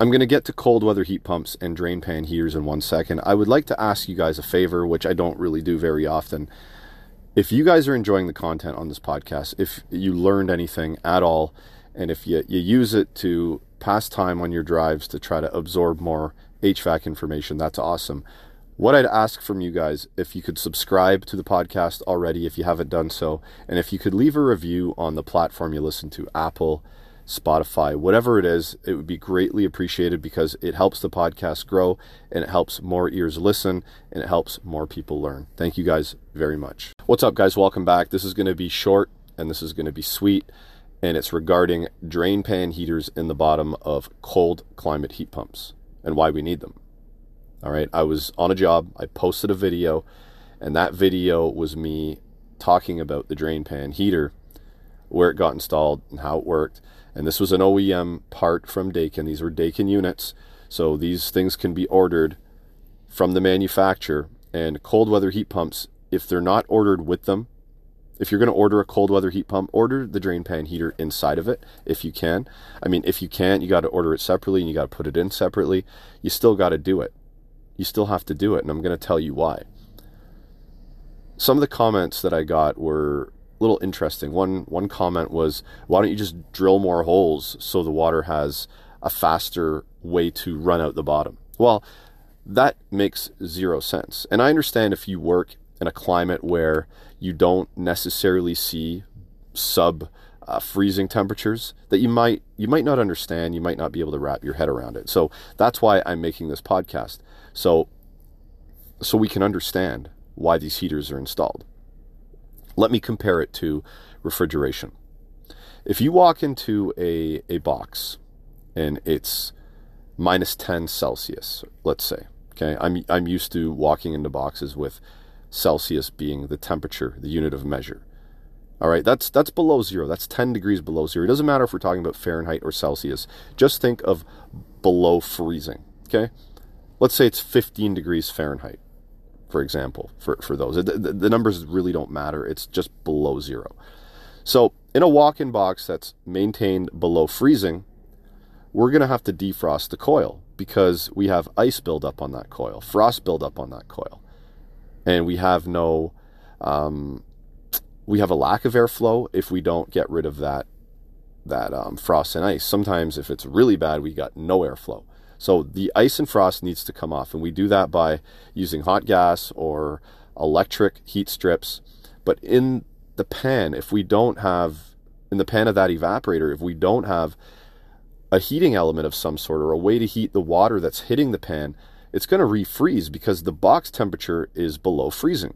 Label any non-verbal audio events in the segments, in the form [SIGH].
I'm going to get to cold weather heat pumps and drain pan heaters in one second. I would like to ask you guys a favor, which I don't really do very often. If you guys are enjoying the content on this podcast, if you learned anything at all, and if you, you use it to pass time on your drives to try to absorb more HVAC information, that's awesome. What I'd ask from you guys, if you could subscribe to the podcast already, if you haven't done so, and if you could leave a review on the platform you listen to, Apple, Spotify, whatever it is, it would be greatly appreciated because it helps the podcast grow and it helps more ears listen and it helps more people learn. Thank you guys very much. What's up, guys? Welcome back. This is going to be short and this is going to be sweet, and it's regarding drain pan heaters in the bottom of cold climate heat pumps and why we need them. All right, I was on a job, I posted a video, and that video was me talking about the drain pan heater, where it got installed and how it worked and this was an OEM part from Daikin. These were Daikin units. So these things can be ordered from the manufacturer. And cold weather heat pumps, if they're not ordered with them, if you're going to order a cold weather heat pump, order the drain pan heater inside of it if you can. I mean, if you can't, you got to order it separately and you got to put it in separately. You still got to do it. You still have to do it. And I'm going to tell you why. Some of the comments that I got were little interesting. One one comment was, "Why don't you just drill more holes so the water has a faster way to run out the bottom?" Well, that makes zero sense. And I understand if you work in a climate where you don't necessarily see sub uh, freezing temperatures that you might you might not understand, you might not be able to wrap your head around it. So that's why I'm making this podcast. So so we can understand why these heaters are installed. Let me compare it to refrigeration. If you walk into a, a box and it's minus 10 Celsius, let's say, okay, I'm, I'm used to walking into boxes with Celsius being the temperature, the unit of measure. All right, that's that's below zero. That's 10 degrees below zero. It doesn't matter if we're talking about Fahrenheit or Celsius. Just think of below freezing. Okay, let's say it's 15 degrees Fahrenheit for example, for, for those. The, the, the numbers really don't matter, it's just below zero. So, in a walk in box that's maintained below freezing, we're going to have to defrost the coil because we have ice buildup on that coil, frost buildup on that coil. And we have no, um, we have a lack of airflow if we don't get rid of that, that um, frost and ice. Sometimes, if it's really bad, we got no airflow. So the ice and frost needs to come off, and we do that by using hot gas or electric heat strips. But in the pan, if we don't have, in the pan of that evaporator, if we don't have a heating element of some sort or a way to heat the water that's hitting the pan, it's going to refreeze because the box temperature is below freezing.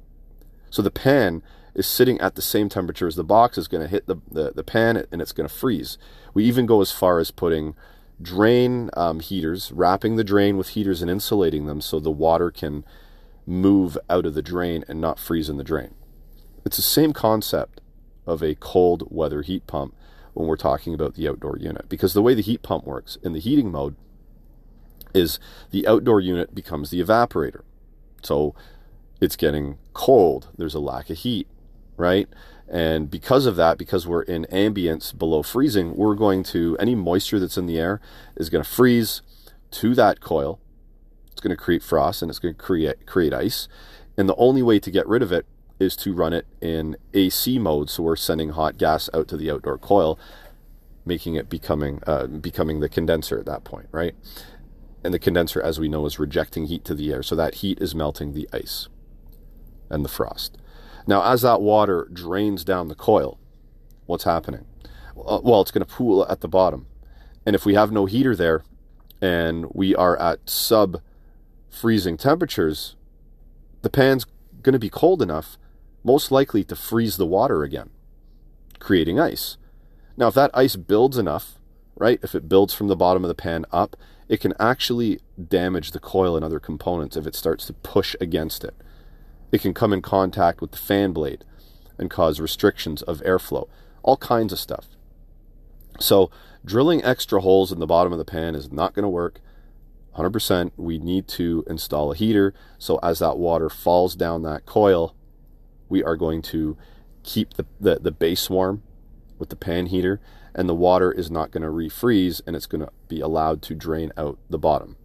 So the pan is sitting at the same temperature as the box is going to hit the, the, the pan and it's going to freeze. We even go as far as putting drain um, heaters, wrapping the drain with heaters and insulating them so the water can move out of the drain and not freeze in the drain. It's the same concept of a cold weather heat pump when we're talking about the outdoor unit because the way the heat pump works in the heating mode is the outdoor unit becomes the evaporator. So it's getting cold, there's a lack of heat, right? And because of that, because we're in ambience below freezing, we're going to, any moisture that's in the air is going to freeze to that coil. It's going to create frost and it's going to create, create ice. And the only way to get rid of it is to run it in AC mode. So we're sending hot gas out to the outdoor coil, making it becoming, uh, becoming the condenser at that point, right? And the condenser, as we know, is rejecting heat to the air. So that heat is melting the ice and the frost. Now, as that water drains down the coil, what's happening? Uh, well, it's going to pool at the bottom. And if we have no heater there and we are at sub freezing temperatures, the pan's going to be cold enough, most likely to freeze the water again, creating ice. Now, if that ice builds enough, right, if it builds from the bottom of the pan up, it can actually damage the coil and other components if it starts to push against it. It can come in contact with the fan blade and cause restrictions of airflow, all kinds of stuff. So, drilling extra holes in the bottom of the pan is not going to work. 100%. We need to install a heater. So, as that water falls down that coil, we are going to keep the, the, the base warm with the pan heater and the water is not going to refreeze and it's going to be allowed to drain out the bottom.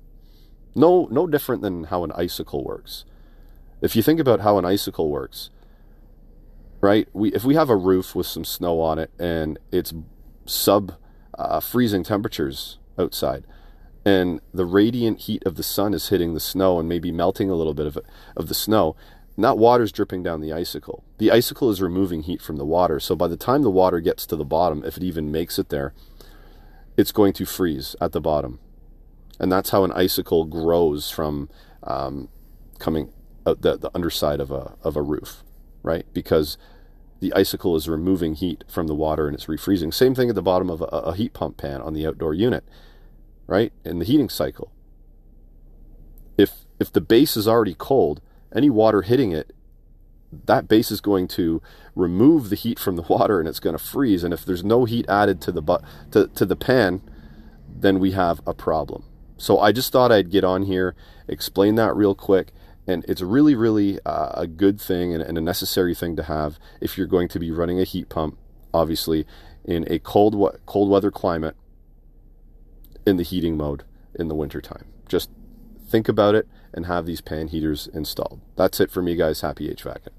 No, no different than how an icicle works. If you think about how an icicle works, right? We if we have a roof with some snow on it and it's sub uh, freezing temperatures outside, and the radiant heat of the sun is hitting the snow and maybe melting a little bit of it, of the snow, not water's dripping down the icicle. The icicle is removing heat from the water. So by the time the water gets to the bottom, if it even makes it there, it's going to freeze at the bottom. And that's how an icicle grows from um, coming out the, the underside of a, of a roof, right? Because the icicle is removing heat from the water and it's refreezing. Same thing at the bottom of a, a heat pump pan on the outdoor unit, right? In the heating cycle. If, if the base is already cold, any water hitting it, that base is going to remove the heat from the [LAUGHS] water and it's going to freeze. And if there's no heat added to the but to, to the pan, then we have a problem. So I just thought I'd get on here, explain that real quick. And it's really, really uh, a good thing and, and a necessary thing to have if you're going to be running a heat pump, obviously, in a cold, cold weather climate in the heating mode in the wintertime. Just think about it and have these pan heaters installed. That's it for me, guys. Happy HVACing.